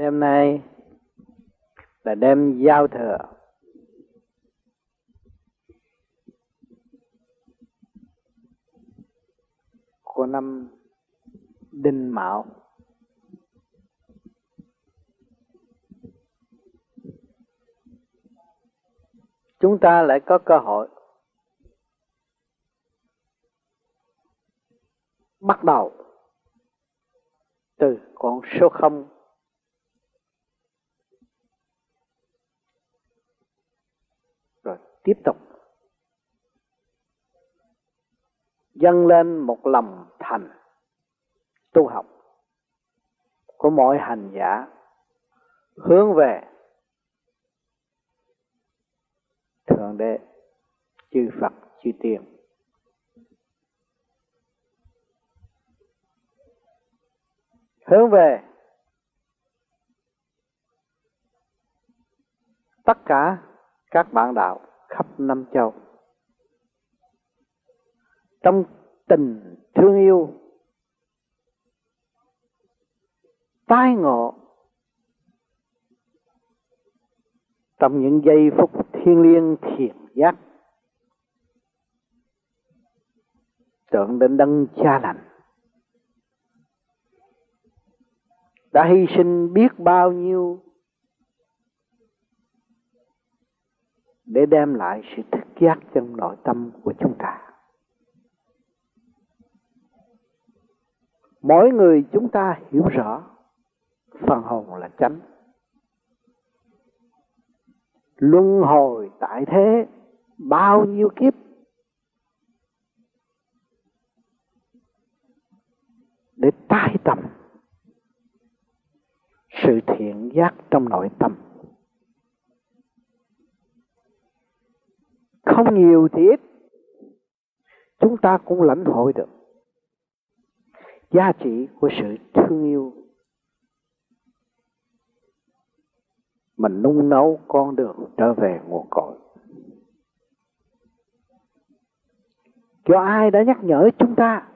Đêm nay là đêm giao thừa. Của năm Đinh Mão. Chúng ta lại có cơ hội bắt đầu từ con số không rồi tiếp tục. Dâng lên một lòng thành tu học của mọi hành giả, hướng về thượng đế, chư phật, chư tiên. Hướng về tất cả các bạn đạo khắp năm châu. Trong tình thương yêu, tai ngộ, trong những giây phút thiên liêng thiền giác, tưởng đến đấng cha lành, đã hy sinh biết bao nhiêu để đem lại sự thức giác trong nội tâm của chúng ta. Mỗi người chúng ta hiểu rõ phần hồn là chánh. Luân hồi tại thế bao nhiêu kiếp? Để tái tầm sự thiện giác trong nội tâm. Không nhiều thì ít. Chúng ta cũng lãnh hội được. Giá trị của sự thương yêu. Mình nung nấu con đường trở về nguồn cội. Cho ai đã nhắc nhở chúng ta?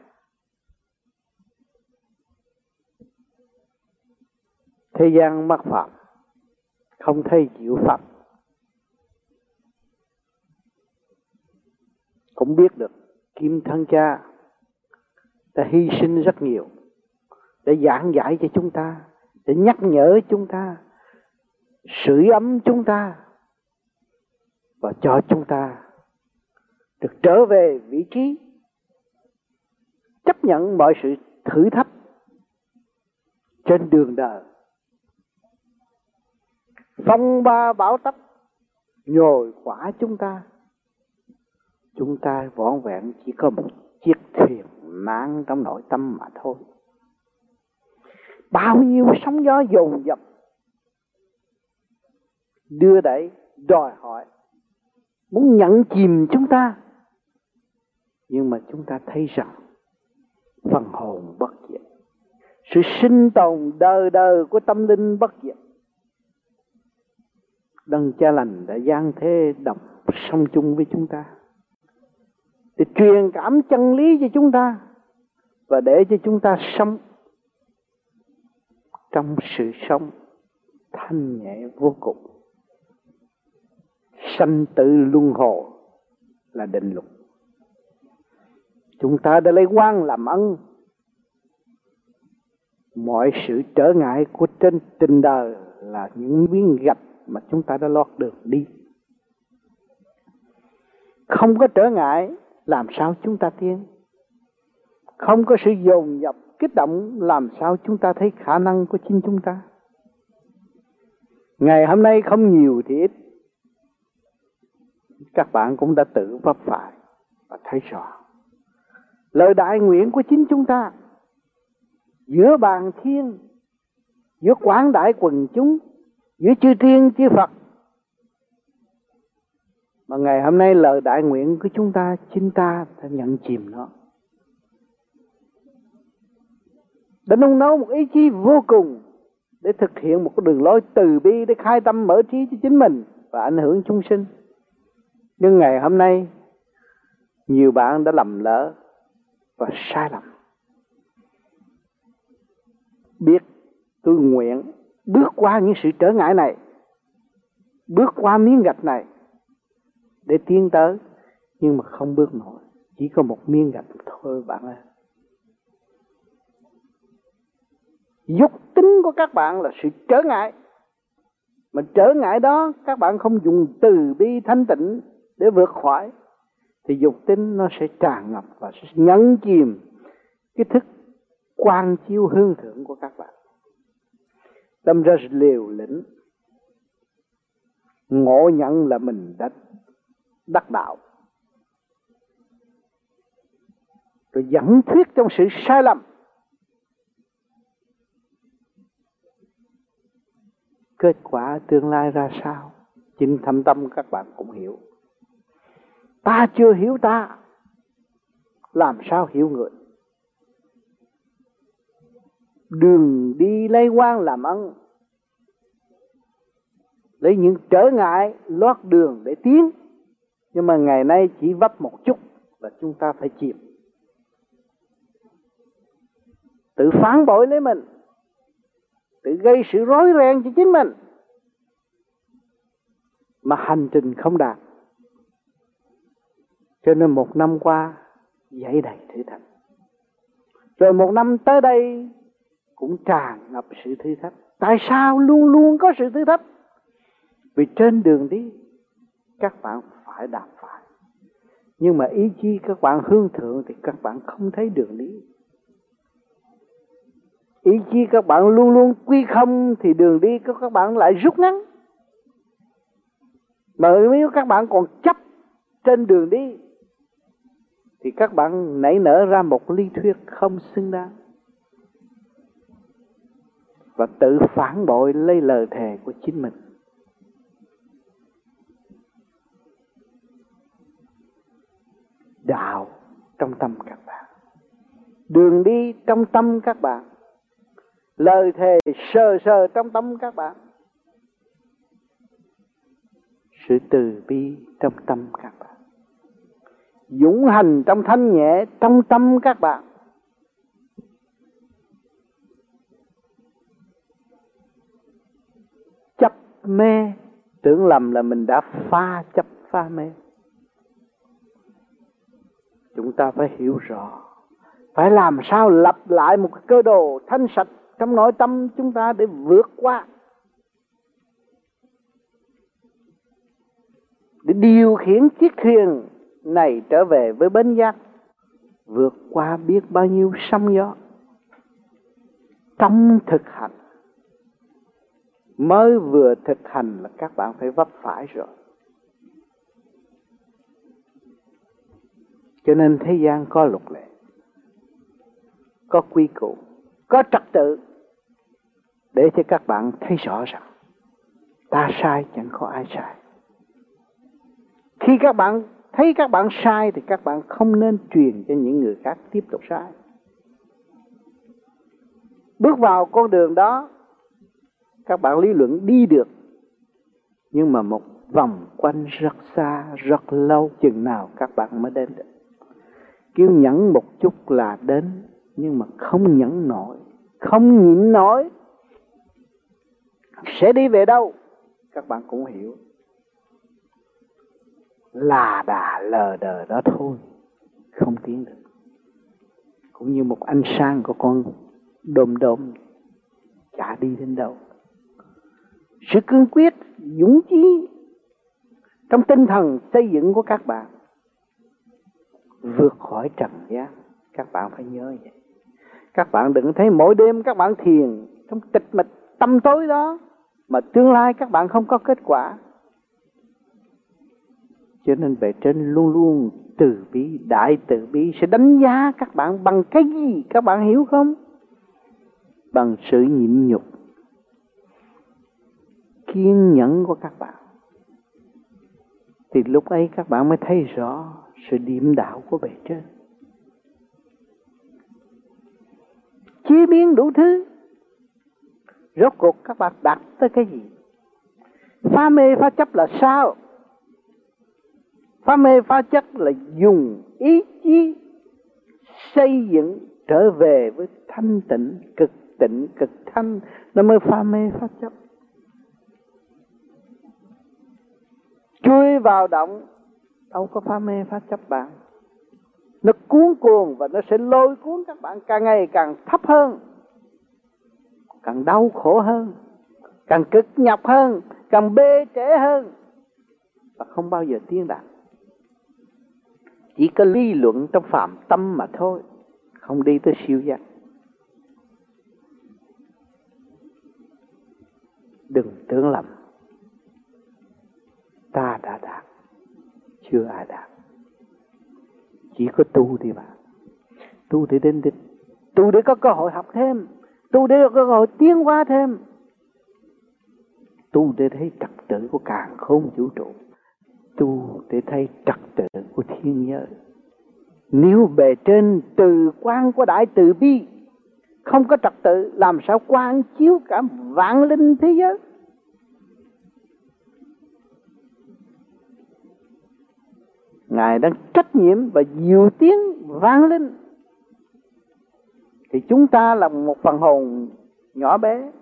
Thế gian mắc phạm, không thấy chịu pháp cũng biết được kim thân cha đã hy sinh rất nhiều, để giảng giải cho chúng ta, để nhắc nhở chúng ta, sưởi ấm chúng ta, và cho chúng ta được trở về vị trí chấp nhận mọi sự thử thách trên đường đời. Phong ba bão tấp nhồi quả chúng ta chúng ta vỏn vẹn chỉ có một chiếc thuyền mang trong nội tâm mà thôi. Bao nhiêu sóng gió dồn dập đưa đẩy, đòi hỏi, muốn nhận chìm chúng ta. Nhưng mà chúng ta thấy rằng phần hồn bất diệt, sự sinh tồn đời đời của tâm linh bất diệt. Đấng cha lành đã gian thế đọc song chung với chúng ta để truyền cảm chân lý cho chúng ta và để cho chúng ta sống trong sự sống thanh nhẹ vô cùng. Sanh tử luân hồi là định luật. Chúng ta đã lấy quan làm ân. Mọi sự trở ngại của trên tình đời là những miếng gạch mà chúng ta đã lót được đi. Không có trở ngại làm sao chúng ta tiến? Không có sự dồn dập, kích động, làm sao chúng ta thấy khả năng của chính chúng ta? Ngày hôm nay không nhiều thì ít. Các bạn cũng đã tự vấp phải và thấy rõ. Lời đại nguyện của chính chúng ta, giữa bàn thiên, giữa quảng đại quần chúng, giữa chư thiên, chư Phật mà ngày hôm nay lời đại nguyện của chúng ta, chính ta sẽ nhận chìm nó. Đã nung nấu một ý chí vô cùng, để thực hiện một cái đường lối từ bi, để khai tâm mở trí cho chính mình và ảnh hưởng chúng sinh. Nhưng ngày hôm nay, nhiều bạn đã lầm lỡ và sai lầm. Biết tôi nguyện bước qua những sự trở ngại này, bước qua miếng gạch này để tiến tới, nhưng mà không bước nổi. Chỉ có một miếng gạch thôi, bạn ơi. Dục tính của các bạn là sự trở ngại. Mà trở ngại đó, các bạn không dùng từ bi thanh tịnh để vượt khỏi. Thì dục tính nó sẽ tràn ngập và sẽ nhấn chìm cái thức quan chiếu hương thượng của các bạn. Tâm ra liều lĩnh, ngộ nhận là mình đã đắc đạo. Rồi dẫn thuyết trong sự sai lầm. Kết quả tương lai ra sao? Chính thâm tâm các bạn cũng hiểu. Ta chưa hiểu ta. Làm sao hiểu người? Đường đi lây quan làm ăn. Lấy những trở ngại lót đường để tiến nhưng mà ngày nay chỉ vấp một chút là chúng ta phải chịu. Tự phản bội lấy mình. Tự gây sự rối ren cho chính mình. Mà hành trình không đạt. Cho nên một năm qua dậy đầy thử thách. Rồi một năm tới đây, cũng tràn ngập sự thử thách. Tại sao luôn luôn có sự thử thách? Vì trên đường đi, các bạn phải đạp phải. Nhưng mà ý chí các bạn hương thượng thì các bạn không thấy đường đi. Ý chí các bạn luôn luôn quy không thì đường đi của các bạn lại rút ngắn. Mà nếu các bạn còn chấp trên đường đi, thì các bạn nảy nở ra một lý thuyết không xứng đáng. Và tự phản bội lấy lời thề của chính mình. Đạo trong tâm các bạn. Đường đi trong tâm các bạn. Lời thề sờ sờ trong tâm các bạn. Sự từ bi trong tâm các bạn. Dũng hành trong thanh nhẹ trong tâm các bạn. Chấp mê, tưởng lầm là mình đã pha chấp pha mê chúng ta phải hiểu rõ. Phải làm sao lập lại một cơ đồ thanh sạch trong nội tâm chúng ta để vượt qua. Để điều khiển chiếc thuyền này trở về với bến giác. Vượt qua biết bao nhiêu sóng gió. Trong thực hành. Mới vừa thực hành là các bạn phải vấp phải rồi. Cho nên thế gian có luật lệ, có quy củ, có trật tự. Để cho các bạn thấy rõ rằng, ta sai chẳng có ai sai. Khi các bạn thấy các bạn sai thì các bạn không nên truyền cho những người khác tiếp tục sai. Bước vào con đường đó, các bạn lý luận đi được. Nhưng mà một vòng quanh rất xa, rất lâu, chừng nào các bạn mới đến được kêu nhẫn một chút là đến, nhưng mà không nhẫn nổi, không nhịn nổi. Sẽ đi về đâu? Các bạn cũng hiểu. Là đà lờ đờ đó thôi, không tiến được. Cũng như một ánh sáng của con đồm đồm chả đi đến đâu. Sự cương quyết, dũng chí trong tinh thần xây dựng của các bạn vượt khỏi trần gian. Các bạn phải nhớ vậy. Các bạn đừng thấy mỗi đêm các bạn thiền trong tịch mịch tâm tối đó, mà tương lai các bạn không có kết quả. Cho nên bề trên luôn luôn từ bi, đại từ bi sẽ đánh giá các bạn bằng cái gì, các bạn hiểu không? Bằng sự nhịn nhục, kiên nhẫn của các bạn. Thì lúc ấy các bạn mới thấy rõ sự điểm đạo của bề trên. Chế biến đủ thứ, rốt cuộc các bạn đặt tới cái gì? Pha mê pha chấp là sao? Pha mê pha chấp là dùng ý chí xây dựng trở về với thanh tịnh, cực tịnh, cực thanh. Nó mới pha mê pha chấp. Chui vào động đâu có phá mê phá chấp bạn. Nó cuốn cuồng và nó sẽ lôi cuốn các bạn càng ngày càng thấp hơn, càng đau khổ hơn, càng cực nhọc hơn, càng bê trễ hơn. Và không bao giờ tiến đạt chỉ có lý luận trong phạm tâm mà thôi, không đi tới siêu giác. Đừng tưởng lầm. Ta đã đạt chưa ai đạt chỉ có tu đi mà. Tu để đến đích. Tu để có cơ hội học thêm. Tu để có cơ hội tiến hóa thêm. Tu để thấy trật tự của càng không vũ trụ. Tu để thấy trật tự của thiên giới nếu bề trên từ quan của đại từ bi, không có trật tự, làm sao quan chiếu cả vạn linh thế giới? Ngài đang trách nhiệm và diệu tiếng vang lên. Thì chúng ta là một phần hồn nhỏ bé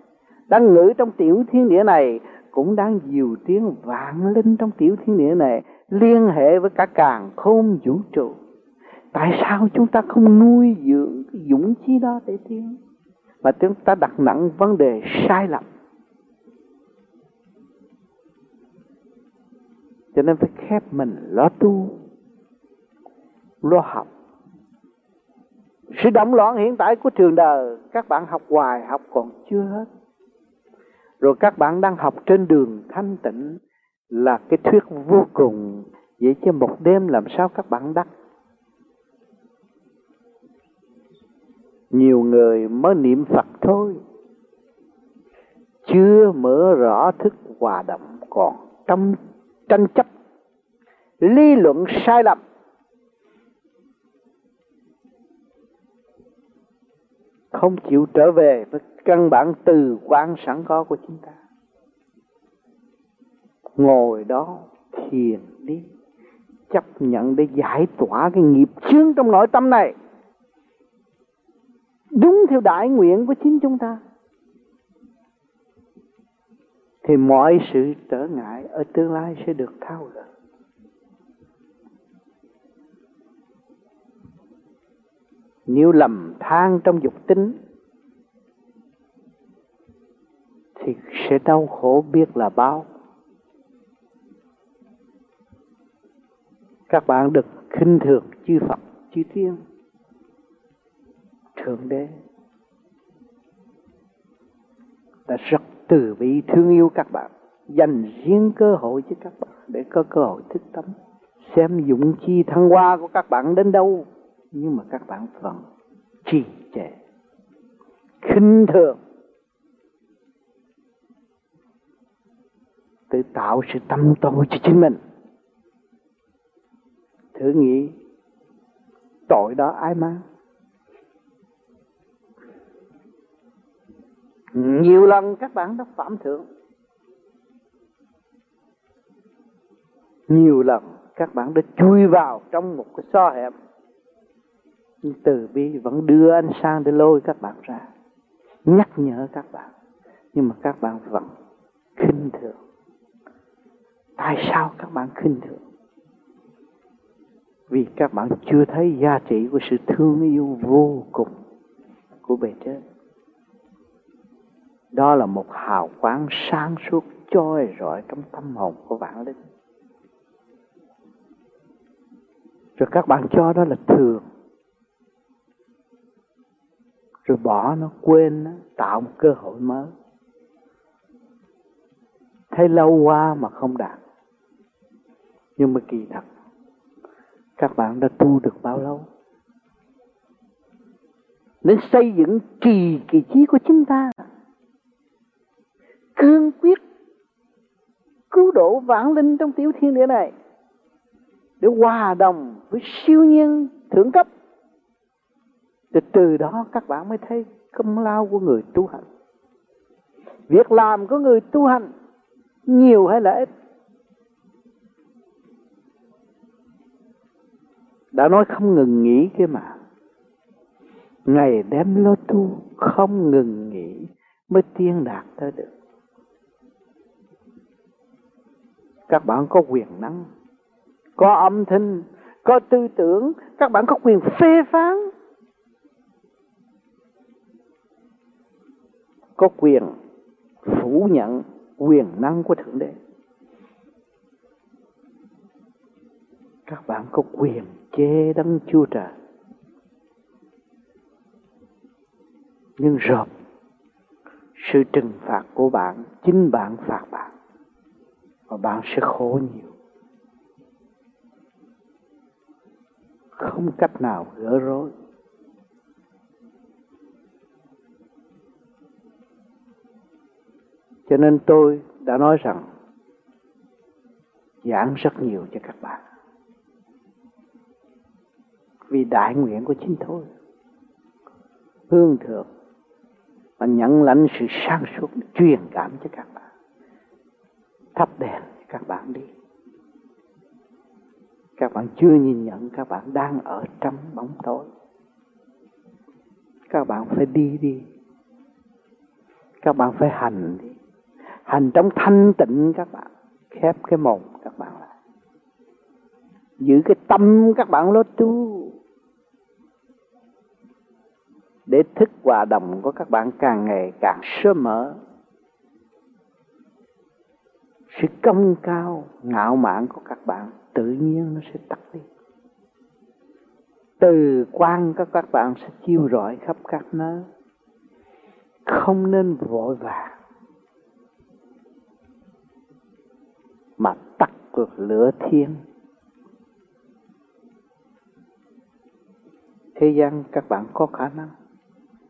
Đang ngự trong tiểu thiên địa này, Cũng đang diệu tiếng vang lên trong tiểu thiên địa này, Liên hệ với cả càng không vũ trụ. Tại sao chúng ta không nuôi dưỡng cái dũng chi đó để tiến? Mà chúng ta đặt nặng vấn đề sai lầm. Cho nên phải khép mình, lo tu lo học. Sự động loạn hiện tại của trường đời, các bạn học hoài, học còn chưa hết. Rồi các bạn đang học trên đường thanh tịnh là cái thuyết vô cùng. Vậy chứ một đêm làm sao các bạn đắc? Nhiều người mới niệm phật thôi. Chưa mở rõ thức hòa động còn trong tranh chấp. Lý luận sai lầm. Không chịu trở về với căn bản từ quan sẵn có của chúng ta. Ngồi đó thiền đi, chấp nhận để giải tỏa cái nghiệp chướng trong nội tâm này. Đúng theo đại nguyện của chính chúng ta. Thì mọi sự trở ngại ở tương lai sẽ được thao gỡ. Nếu lầm than trong dục tính, thì sẽ đau khổ biết là bao. Các bạn được khinh thường chư Phật, chư Thiên, Thượng Đế. Đã rất từ bi thương yêu các bạn, dành riêng cơ hội cho các bạn để có cơ hội thức tâm xem dụng chi thăng hoa của các bạn đến đâu nhưng mà các bạn vẫn trì trệ, khinh thường tự tạo sự tâm tội cho chính mình. Thử nghĩ, tội đó ai mang nhiều lần các bạn đã phạm thượng. Nhiều lần các bạn đã chui vào trong một cái so hẹp từ bi vẫn đưa ánh sáng để lôi các bạn ra, nhắc nhở các bạn. Nhưng mà các bạn vẫn khinh thường. Tại sao các bạn khinh thường? Vì các bạn chưa thấy giá trị của sự thương yêu vô cùng của bề trên. Đó là một hào quang sáng suốt trôi rọi trong tâm hồn của bạn linh. Rồi các bạn cho đó là thường rồi bỏ nó, quên nó, tạo một cơ hội mới. Thấy lâu qua mà không đạt. Nhưng mà kỳ thật, các bạn đã tu được bao lâu? Nên xây dựng kỳ kỳ trí của chúng ta. Cương quyết cứu độ vãng linh trong tiểu thiên địa này. Để hòa đồng với siêu nhiên thượng cấp thì từ đó các bạn mới thấy công lao của người tu hành. Việc làm của người tu hành nhiều hay là ít? Đã nói không ngừng nghỉ kia mà. Ngày đêm lo tu, không ngừng nghỉ mới tiên đạt tới được. Các bạn có quyền năng, có âm thanh, có tư tưởng, các bạn có quyền phê phán. Có quyền phủ nhận quyền năng của thượng đế. Các bạn có quyền chê đấng chúa trời. Nhưng rồi sự trừng phạt của bạn, chính bạn phạt bạn, và bạn sẽ khổ nhiều. Không cách nào gỡ rối. Cho nên tôi đã nói rằng, giảng rất nhiều cho các bạn. Vì đại nguyện của chính tôi, hương thượng và nhận lãnh sự sáng suốt, truyền cảm cho các bạn, thắp đèn cho các bạn đi. Các bạn chưa nhìn nhận, các bạn đang ở trong bóng tối. Các bạn phải đi đi. Các bạn phải hành đi hành trong thanh tịnh các bạn. Khép cái mồm các bạn lại. Giữ cái tâm các bạn lo tu. Để thức hòa đồng của các bạn càng ngày càng sớm mở. Sự công cao, ngạo mạn của các bạn tự nhiên nó sẽ tắt đi. Từ quan các các bạn sẽ chiêu rọi khắp các nơi không nên vội vàng. Mà tắt được lửa thiên thế gian các bạn có khả năng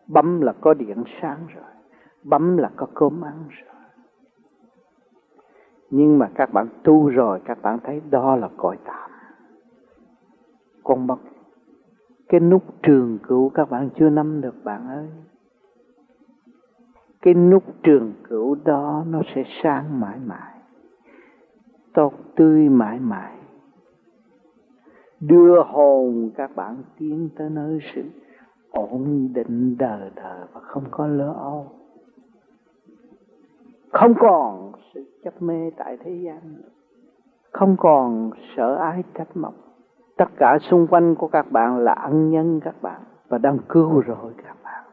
bấm là có điện sáng rồi, bấm là có cơm ăn rồi. Nhưng mà các bạn tu rồi, các bạn thấy đó là cõi tạm. Con bấm cái nút trường cửu các bạn chưa nắm được bạn ơi. Cái nút trường cửu đó nó sẽ sáng mãi mãi tốt tươi mãi mãi. Đưa hồn các bạn tiến tới nơi sự ổn định đời đời và không có lỡ âu. Không còn sự chấp mê tại thế gian không còn sợ ái trách móc. Tất cả xung quanh của các bạn là ân nhân các bạn và đang cứu rỗi các bạn.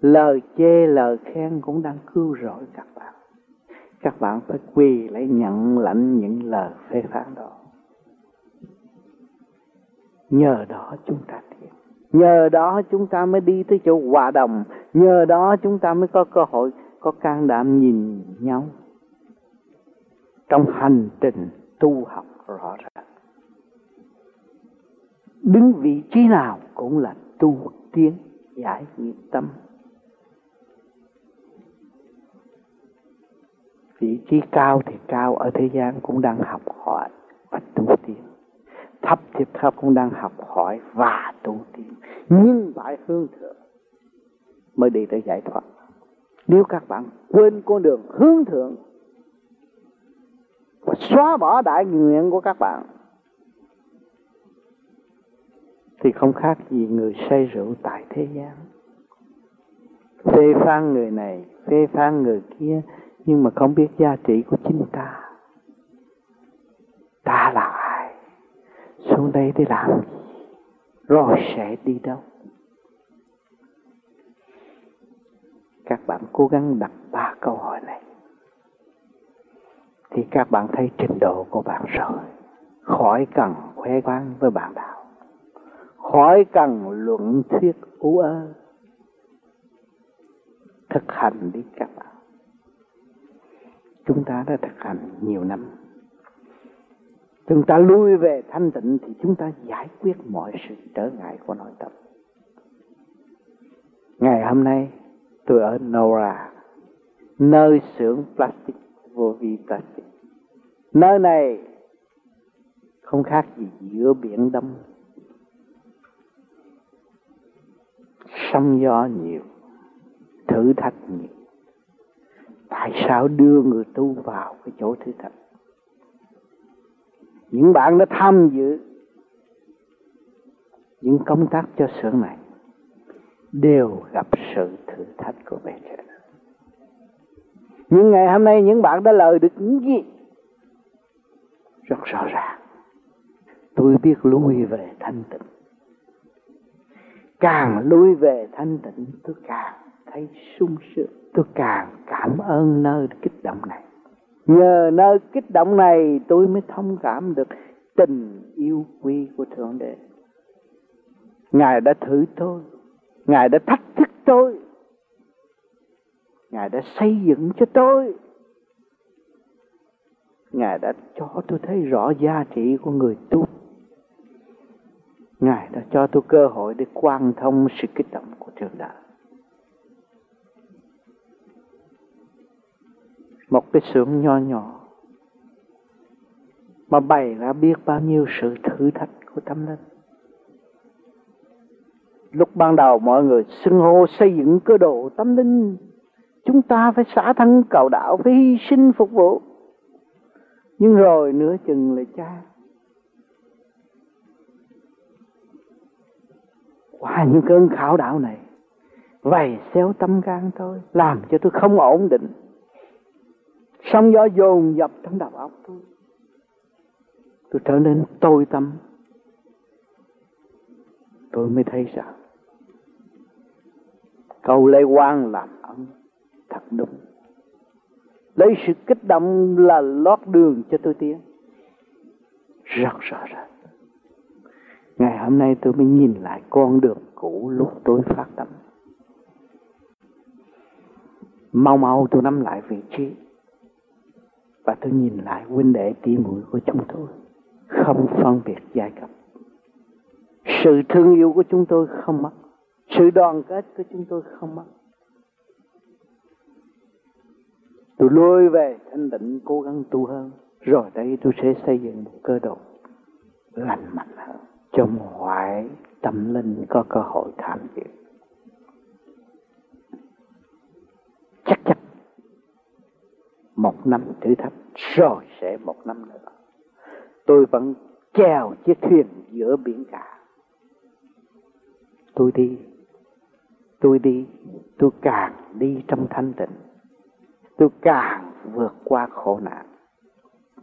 Lời chê, lời khen cũng đang cứu rỗi các bạn các bạn phải quy lấy nhận lãnh những lời phê phán đó. Nhờ đó chúng ta tiến. Nhờ đó chúng ta mới đi tới chỗ hòa đồng. Nhờ đó chúng ta mới có cơ hội, có can đảm nhìn nhau. Trong hành trình tu học rõ ràng. Đứng vị trí nào cũng là tu tiến, giải nghiệp tâm. Vị trí cao thì cao, ở thế gian cũng đang học hỏi và tu tiến. Thấp thì thấp cũng đang học hỏi và tu tiến. Nhưng phải hướng thượng mới đi tới giải thoát. Nếu các bạn quên con đường hướng thượng và xóa bỏ đại nguyện của các bạn, thì không khác gì người say rượu tại thế gian. Phê phán người này, phê phán người kia nhưng mà không biết giá trị của chính ta. Ta là ai? Xuống đây để làm gì? Rồi sẽ đi đâu? Các bạn cố gắng đặt ba câu hỏi này. Thì các bạn thấy trình độ của bạn rồi. Khỏi cần khoe khoang với bạn đạo khỏi cần luận thuyết ú ơ thực hành đi các bạn chúng ta đã thực hành nhiều năm. Chúng ta lui về thanh tịnh thì chúng ta giải quyết mọi sự trở ngại của nội tâm. Ngày hôm nay, tôi ở Nora, nơi xưởng plastic vô vi plastic. Nơi này không khác gì giữa biển đông. Sóng gió nhiều, thử thách nhiều tại sao đưa người tu vào cái chỗ thứ thật? Những bạn đã tham dự những công tác cho xưởng này đều gặp sự thử thách của bề trên nhưng ngày hôm nay những bạn đã lời được những gì? Rất rõ ràng. Tôi biết lui về thanh tịnh. Càng lui về thanh tịnh, tôi càng thấy sung sướng tôi càng cảm ơn nơi kích động này. Nhờ nơi kích động này, tôi mới thông cảm được tình yêu quý của thượng đế. Ngài đã thử tôi, ngài đã thách thức tôi, ngài đã xây dựng cho tôi, ngài đã cho tôi thấy rõ giá trị của người tu. Ngài đã cho tôi cơ hội để quan thông sự kích động của trường đạo một cái xưởng nho nhỏ. Mà bày ra biết bao nhiêu sự thử thách của tâm linh. Lúc ban đầu mọi người xưng hô xây dựng cơ độ tâm linh, chúng ta phải xả thân cầu đạo, phải hy sinh phục vụ. Nhưng rồi nửa chừng lại cha. Qua những cơn khảo đạo này, vầy xéo tâm can tôi, làm cho tôi không ổn định sóng gió dồn dập trong đầu óc tôi. Tôi trở nên tôi tâm. Tôi mới thấy rằng, câu lê quan làm ân thật đúng. Lấy sự kích động là lót đường cho tôi tiến. Rất rõ ràng. Ngày hôm nay tôi mới nhìn lại con đường cũ lúc tôi phát tâm. Mau mau tôi nắm lại vị trí và tôi nhìn lại huynh đệ tỷ muội của chúng tôi, không phân biệt giai cấp. Sự thương yêu của chúng tôi không mất, sự đoàn kết của chúng tôi không mất. Tôi lui về thanh định cố gắng tu hơn. Rồi đây tôi sẽ xây dựng một cơ độ lành mạnh hơn, cho mọi tâm linh có cơ hội tham dự. Một năm thử thách, rồi sẽ một năm nữa. Tôi vẫn chèo chiếc thuyền giữa biển cả. Tôi đi tôi đi, tôi càng đi trong thanh tịnh. Tôi càng vượt qua khổ nạn.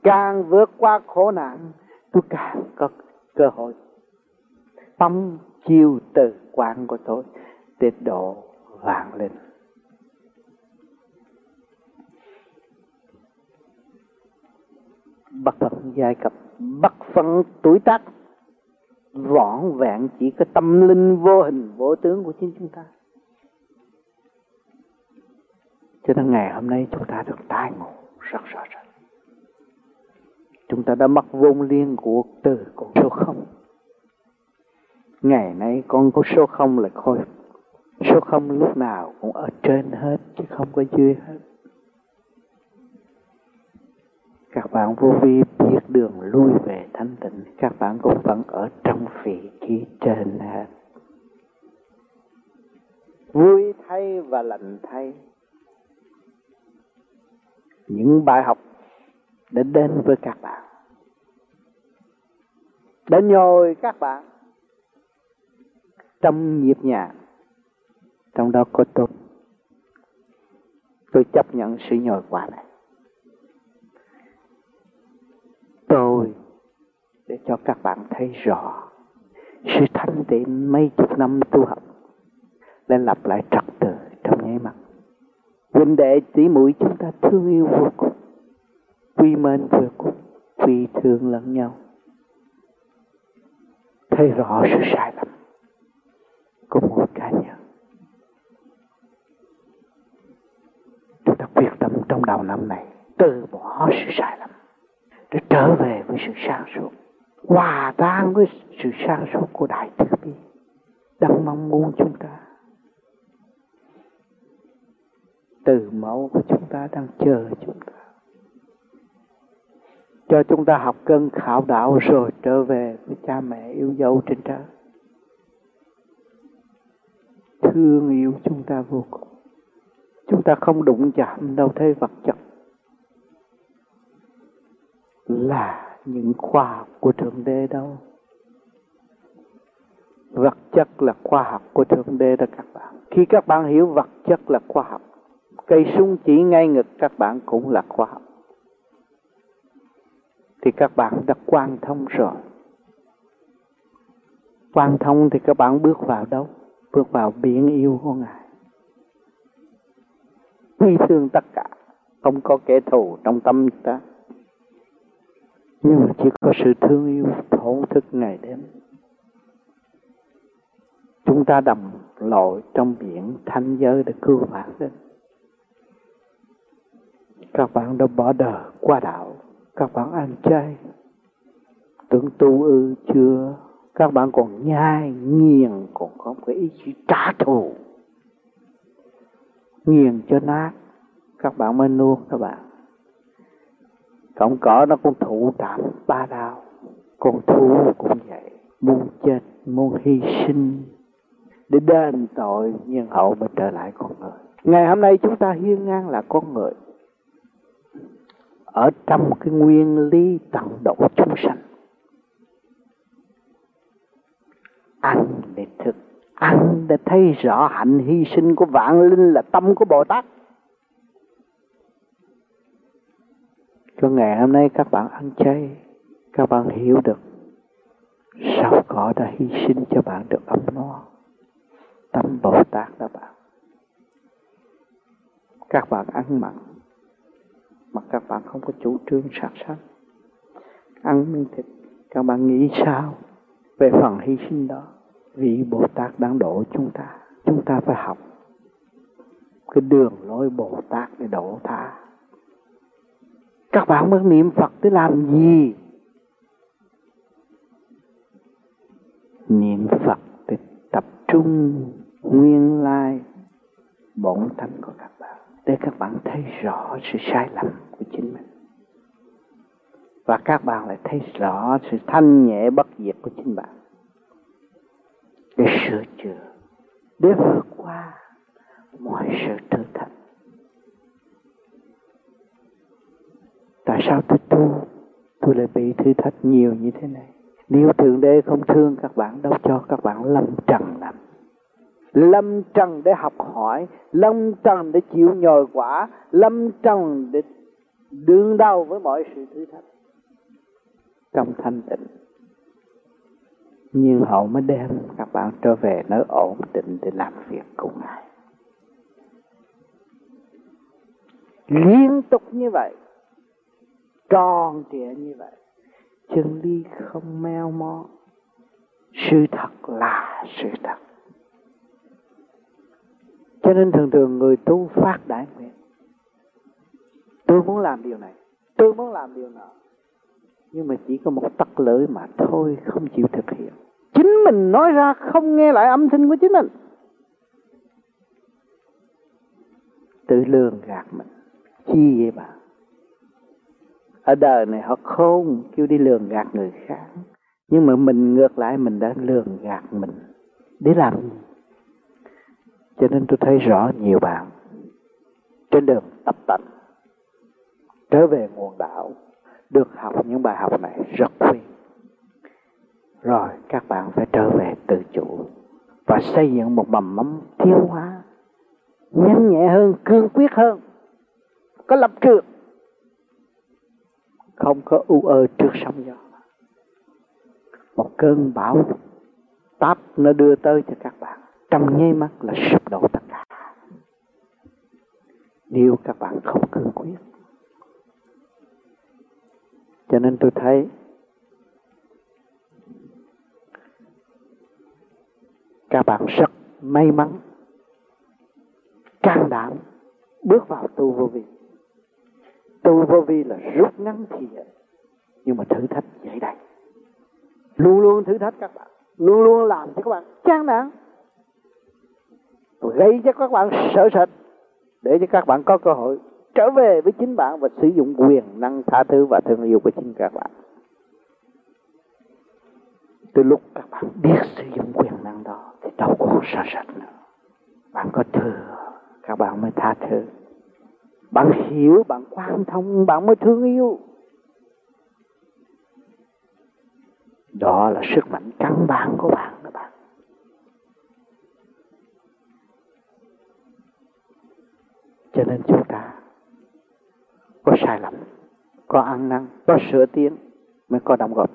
Càng vượt qua khổ nạn, tôi càng có cơ hội. Tâm chiêu từ quan của tôi để độ vàng lên. Bất phận giai cấp bất phận tuổi tác, vỏn vẹn chỉ có tâm linh vô hình, vô tướng của chính chúng ta. Cho nên ngày hôm nay chúng ta được tái ngộ rất rõ ràng. Chúng ta đã mất vốn liên của từ con số không. Ngày nay con có số không là khôi số không lúc nào cũng ở trên hết, chứ không có dưới hết các bạn vô vi biết đường lui về thanh tịnh, các bạn cũng vẫn ở trong vị trí trên. Hết vui thay và lạnh thay. Những bài học đã đến với các bạn. Đã nhồi các bạn trong nhịp nhàng. Trong đó có tôi. Tôi chấp nhận sự nhồi quả này. Tôi để cho các bạn thấy rõ sự thanh tịnh mấy chục năm tu học nên lập lại trật tự trong nháy mắt. Huynh đệ tỷ mũi chúng ta thương yêu vô cùng, quy mến vô cùng quy thương lẫn nhau. Thấy rõ sự sai lầm của một cá nhân. Chúng ta quyết tâm trong đầu năm này từ bỏ sự sai lầm để trở về với sự sáng suốt, hòa tan với sự sáng suốt của đại từ bi. Đang mong muốn chúng ta, từ mẫu của chúng ta đang chờ chúng ta. Cho chúng ta học cân khảo đạo rồi trở về với cha mẹ yêu dấu trên trời. Thương yêu chúng ta vô cùng. Chúng ta không đụng chạm đâu thấy vật chất là những khoa học của thượng đế đâu. Vật chất là khoa học của thượng đế đó các bạn. Khi các bạn hiểu vật chất là khoa học, cây sung chỉ ngay ngực các bạn cũng là khoa học. Thì các bạn đã quan thông rồi. Quan thông thì các bạn bước vào đâu? Bước vào biển yêu của ngài. Quy thương tất cả. Không có kẻ thù trong tâm ta nhưng mà chỉ có sự thương yêu, thổn thức ngày đêm. Chúng ta đầm lội trong biển thanh giới để cứu vãn đến. Các bạn đã bỏ đời qua đạo, các bạn ăn chay, tưởng tu ư chưa? Các bạn còn nhai, nghiền, còn có cái ý chí trả thù. Nghiền cho nát, các bạn mới nuốt các bạn cọng cỏ nó cũng thụ tạm ba đau. Con thú cũng vậy. Muốn chết, muốn hy sinh. Để đền tội nhân hậu mới trở lại con người. Ngày hôm nay chúng ta hiên ngang là con người. Ở trong cái nguyên lý tận độ chúng sanh. Ăn để thực ăn để thấy rõ hạnh hy sinh của vạn linh là tâm của bồ tát. Cho ngày hôm nay các bạn ăn chay, các bạn hiểu được sao cỏ đã hy sinh cho bạn được ấm no, tâm bồ tát đó bạn. Các bạn ăn mặn, mà các bạn không có chủ trương sát sanh. Ăn miếng thịt, các bạn nghĩ sao về phần hy sinh đó? Vị bồ tát đang độ chúng ta chúng ta phải học cái đường lối bồ tát để độ tha các bạn mới niệm phật để làm gì? Niệm phật để tập trung nguyên lai bổn tánh của các bạn, để các bạn thấy rõ sự sai lầm của chính mình. Và các bạn lại thấy rõ sự thanh nhẹ bất diệt của chính bạn. Để sửa chữa, để vượt qua mọi sự thử thách. Tại sao tôi tu? Tôi lại bị thử thách nhiều như thế này. Nếu thượng đế không thương các bạn, đâu cho các bạn lâm trần làm lâm trần để học hỏi, lâm trần để chịu nhồi quả, lâm trần để đương đầu với mọi sự thử thách. Trong thanh tịnh nhưng hậu mới đem các bạn trở về nơi ổn định để làm việc cùng ngài. Liên tục như vậy tròn trịa như vậy. Chân lý không meo mó. Sự thật là sự thật. Cho nên thường thường người tu phát đại nguyện. Tôi muốn làm điều này, tôi muốn làm điều nọ. Nhưng mà chỉ có một tắc lưỡi mà thôi, không chịu thực hiện. Chính mình nói ra không nghe lại âm thanh của chính mình. Tự lường gạt mình, chi vậy bà? Ở đời này họ khôn, kêu đi lường gạt người khác. Nhưng mà mình ngược lại, mình đã lường gạt mình. Để làm gì? Cho nên tôi thấy rõ nhiều bạn trên đường tập tành, trở về nguồn đạo, được học những bài học này rất quý rồi các bạn phải trở về tự chủ và xây dựng một mầm mắm thiếu hóa nhanh nhẹ hơn, cương quyết hơn. Có lập trường không có u ơ trước sóng gió. Một cơn bão táp nó đưa tới cho các bạn. Trong nháy mắt là sụp đổ tất cả. Nếu các bạn không cương quyết. Cho nên tôi thấy các bạn rất may mắn, can đảm bước vào tu vô vi tu vô vi là rút ngắn thiền nhưng mà thử thách dễ đây, luôn luôn thử thách các bạn luôn luôn làm cho các bạn chán nản. Gây cho các bạn sợ sệt để cho các bạn có cơ hội trở về với chính bạn và sử dụng quyền năng tha thứ và thương yêu của chính các bạn. Từ lúc các bạn biết sử dụng quyền năng đó thì đâu còn sợ sệt nữa. Bạn có thừa các bạn mới tha thứ bạn hiểu, bạn quan thông, bạn mới thương yêu. Đó là sức mạnh căn bản của bạn các bạn. Cho nên chúng ta có sai lầm, có ăn năn, có sửa tiến mới có đóng góp.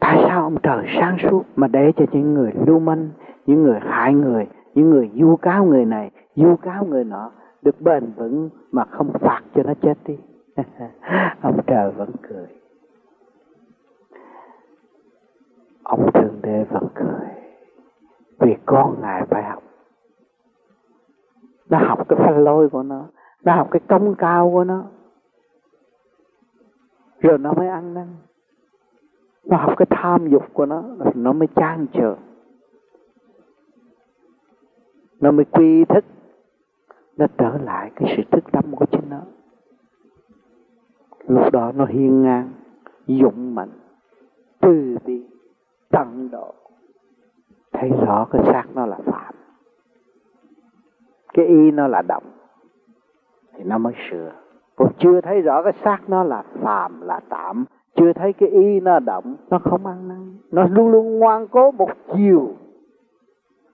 Tại sao ông trời sáng suốt mà để cho những người lưu manh, những người hại người những người du cáo người này du cáo người nọ, được bền vững mà không phạt cho nó chết đi. Ông trời vẫn cười. Ông thượng đế vẫn cười. Vì con ngài phải học. Nó học cái phanh lôi của nó nó học cái công cao của nó. Rồi nó mới ăn năn. Nó học cái tham dục của nó, rồi nó mới trang trường nó mới quy thức. Nó trở lại cái sự thức tâm của chính nó. Lúc đó nó hiên ngang dụng mạnh, từ bi, tận độ. Thấy rõ cái xác nó là phạm. Cái y nó là động. Thì nó mới sửa. Còn chưa thấy rõ cái xác nó là phàm, là tạm. Chưa thấy cái y nó động, nó không ăn năn. Nó luôn luôn ngoan cố một chiều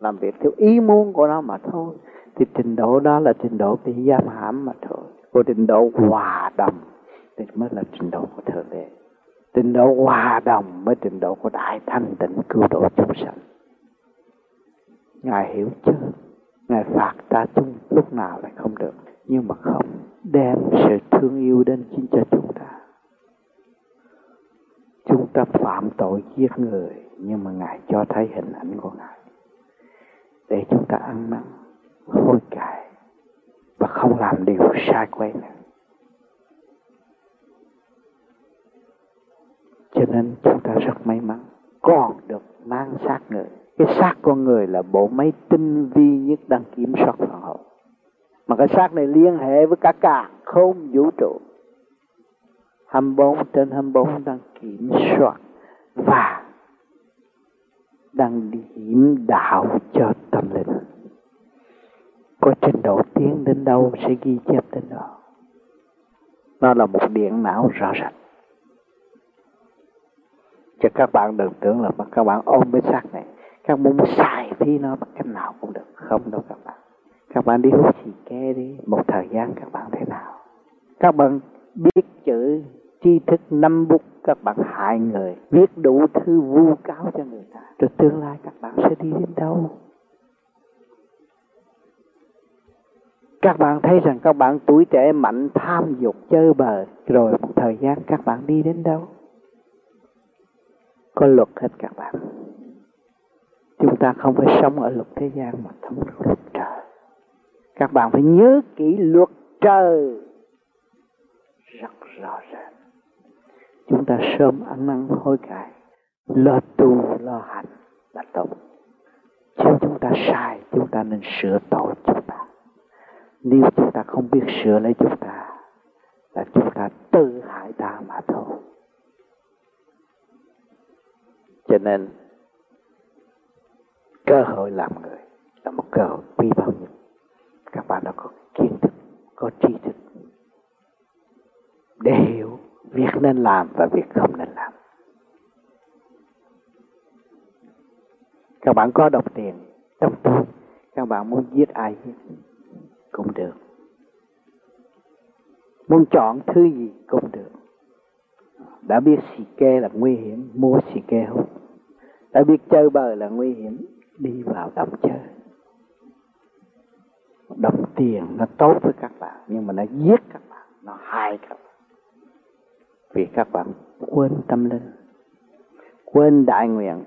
làm việc theo ý muốn của nó mà thôi. Thì trình độ đó là trình độ bị giam hãm mà thôi. Còn trình độ hòa đồng, thì mới là trình độ của thượng đế. Trình độ hòa đồng mới trình độ của đại thanh tịnh cứu độ chúng sanh. Ngài hiểu chưa? Ngài phạt ta chung lúc nào lại không được. Nhưng mà không đem sự thương yêu đến chính cho chúng ta. Chúng ta phạm tội giết người, nhưng mà ngài cho thấy hình ảnh của ngài để chúng ta ăn năn, hối cải và không làm điều sai quay nữa cho nên chúng ta rất may mắn, còn được mang xác người. Cái xác con người là bộ máy tinh vi nhất đang kiểm soát phản hậu mà cái xác này liên hệ với cả cả không vũ trụ. 24 trên 24 đang kiểm soát và đang điểm đạo cho có trình độ tiến đến đâu sẽ ghi chép đến đó. Nó là một điện não rõ ràng. Cho các bạn đừng tưởng là các bạn ôm cái xác này, các bạn muốn xài phi nó bằng cách nào cũng được. Không đâu các bạn. Các bạn đi hút xì ke đi, một thời gian các bạn thế nào. Các bạn biết chữ tri thức năm bút, các bạn hại người, viết đủ thư vu cáo cho người ta. Rồi tương lai các bạn sẽ đi đến đâu? Các bạn thấy rằng các bạn tuổi trẻ mạnh, tham dục chơi bời rồi một thời gian các bạn đi đến đâu? Có luật hết các bạn. Chúng ta không phải sống ở luật thế gian mà sống ở luật trời. Các bạn phải nhớ kỹ luật trời. Rất rõ ràng. Chúng ta sớm ăn năn hối cải. Lo tu, lo hành là tốt. Chứ chúng ta sai, chúng ta nên sửa tội chúng ta nếu chúng ta không biết sửa lấy chúng ta, là chúng ta tự hại ta mà thôi. Cho nên, cơ hội làm người là một cơ hội quý bao nhiêu. các bạn đã có kiến thức, có tri thức để hiểu việc nên làm và việc không nên làm. Các bạn có độc tiền trong túi, các bạn muốn giết ai giết cũng được. Muốn chọn thứ gì cũng được. Đã biết xì ke là nguy hiểm, mua xì ke hút đã biết chơi bời là nguy hiểm, đi vào động chơi. Đồng tiền nó tốt với các bạn, nhưng mà nó giết các bạn, nó hại các bạn. Vì các bạn quên tâm linh, quên đại nguyện,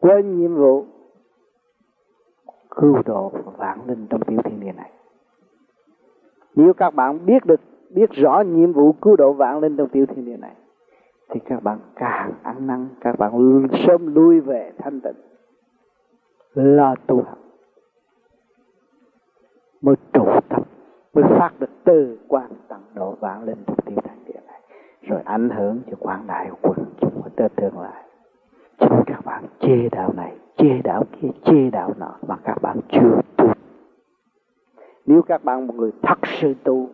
quên nhiệm vụ cứu độ vạn linh trong tiểu thiên địa này. Nếu các bạn biết được, biết rõ nhiệm vụ cứu độ vạn linh trong tiểu thiên địa này, thì các bạn càng ăn năn, các bạn sớm lui về thanh tịnh. Lo tu học. Mới trụ tập, mới phát được từ quan tận độ vạn linh trong tiểu thiên địa này, rồi ảnh hưởng cho quảng đại quần chúng ở tương lai. Chính các bạn chê đạo này chê đạo kia chê đạo nọ mà các bạn chưa tu. Nếu các bạn một người thật sự tu,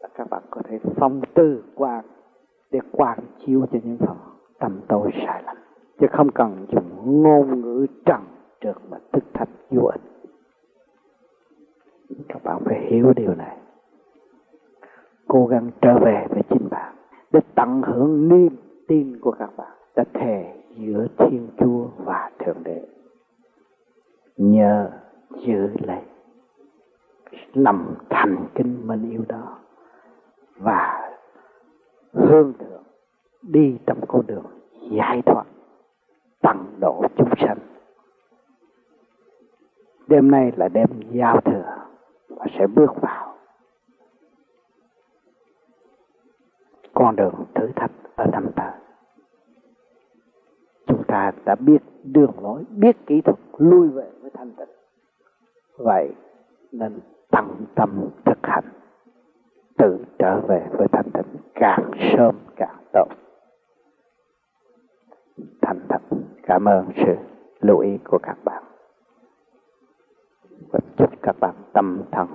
là các bạn có thể phong tư quan để quan chiếu cho những phần tâm tôi sai lầm, chứ không cần dùng ngôn ngữ trần trượt mà thức thạch vô ích. Các bạn phải hiểu điều này. Cố gắng trở về với chính bạn để tận hưởng niềm tin của các bạn đã thề giữa thiên chúa và thượng đế nhờ giữ lấy lòng thành kính mình yêu đó và hương thượng đi trong con đường giải thoát, tận độ chúng sanh. Đêm nay là đêm giao thừa và sẽ bước vào con đường thử thách ở năm ta. Chúng ta đã biết đường lối, biết kỹ thuật, lui về thanh tịnh. Vậy nên tận tâm thực hành, tự trở về với thanh tịnh càng sớm càng tốt. Thành thật cảm ơn sự lưu ý của các bạn. Và chúc các bạn tâm thần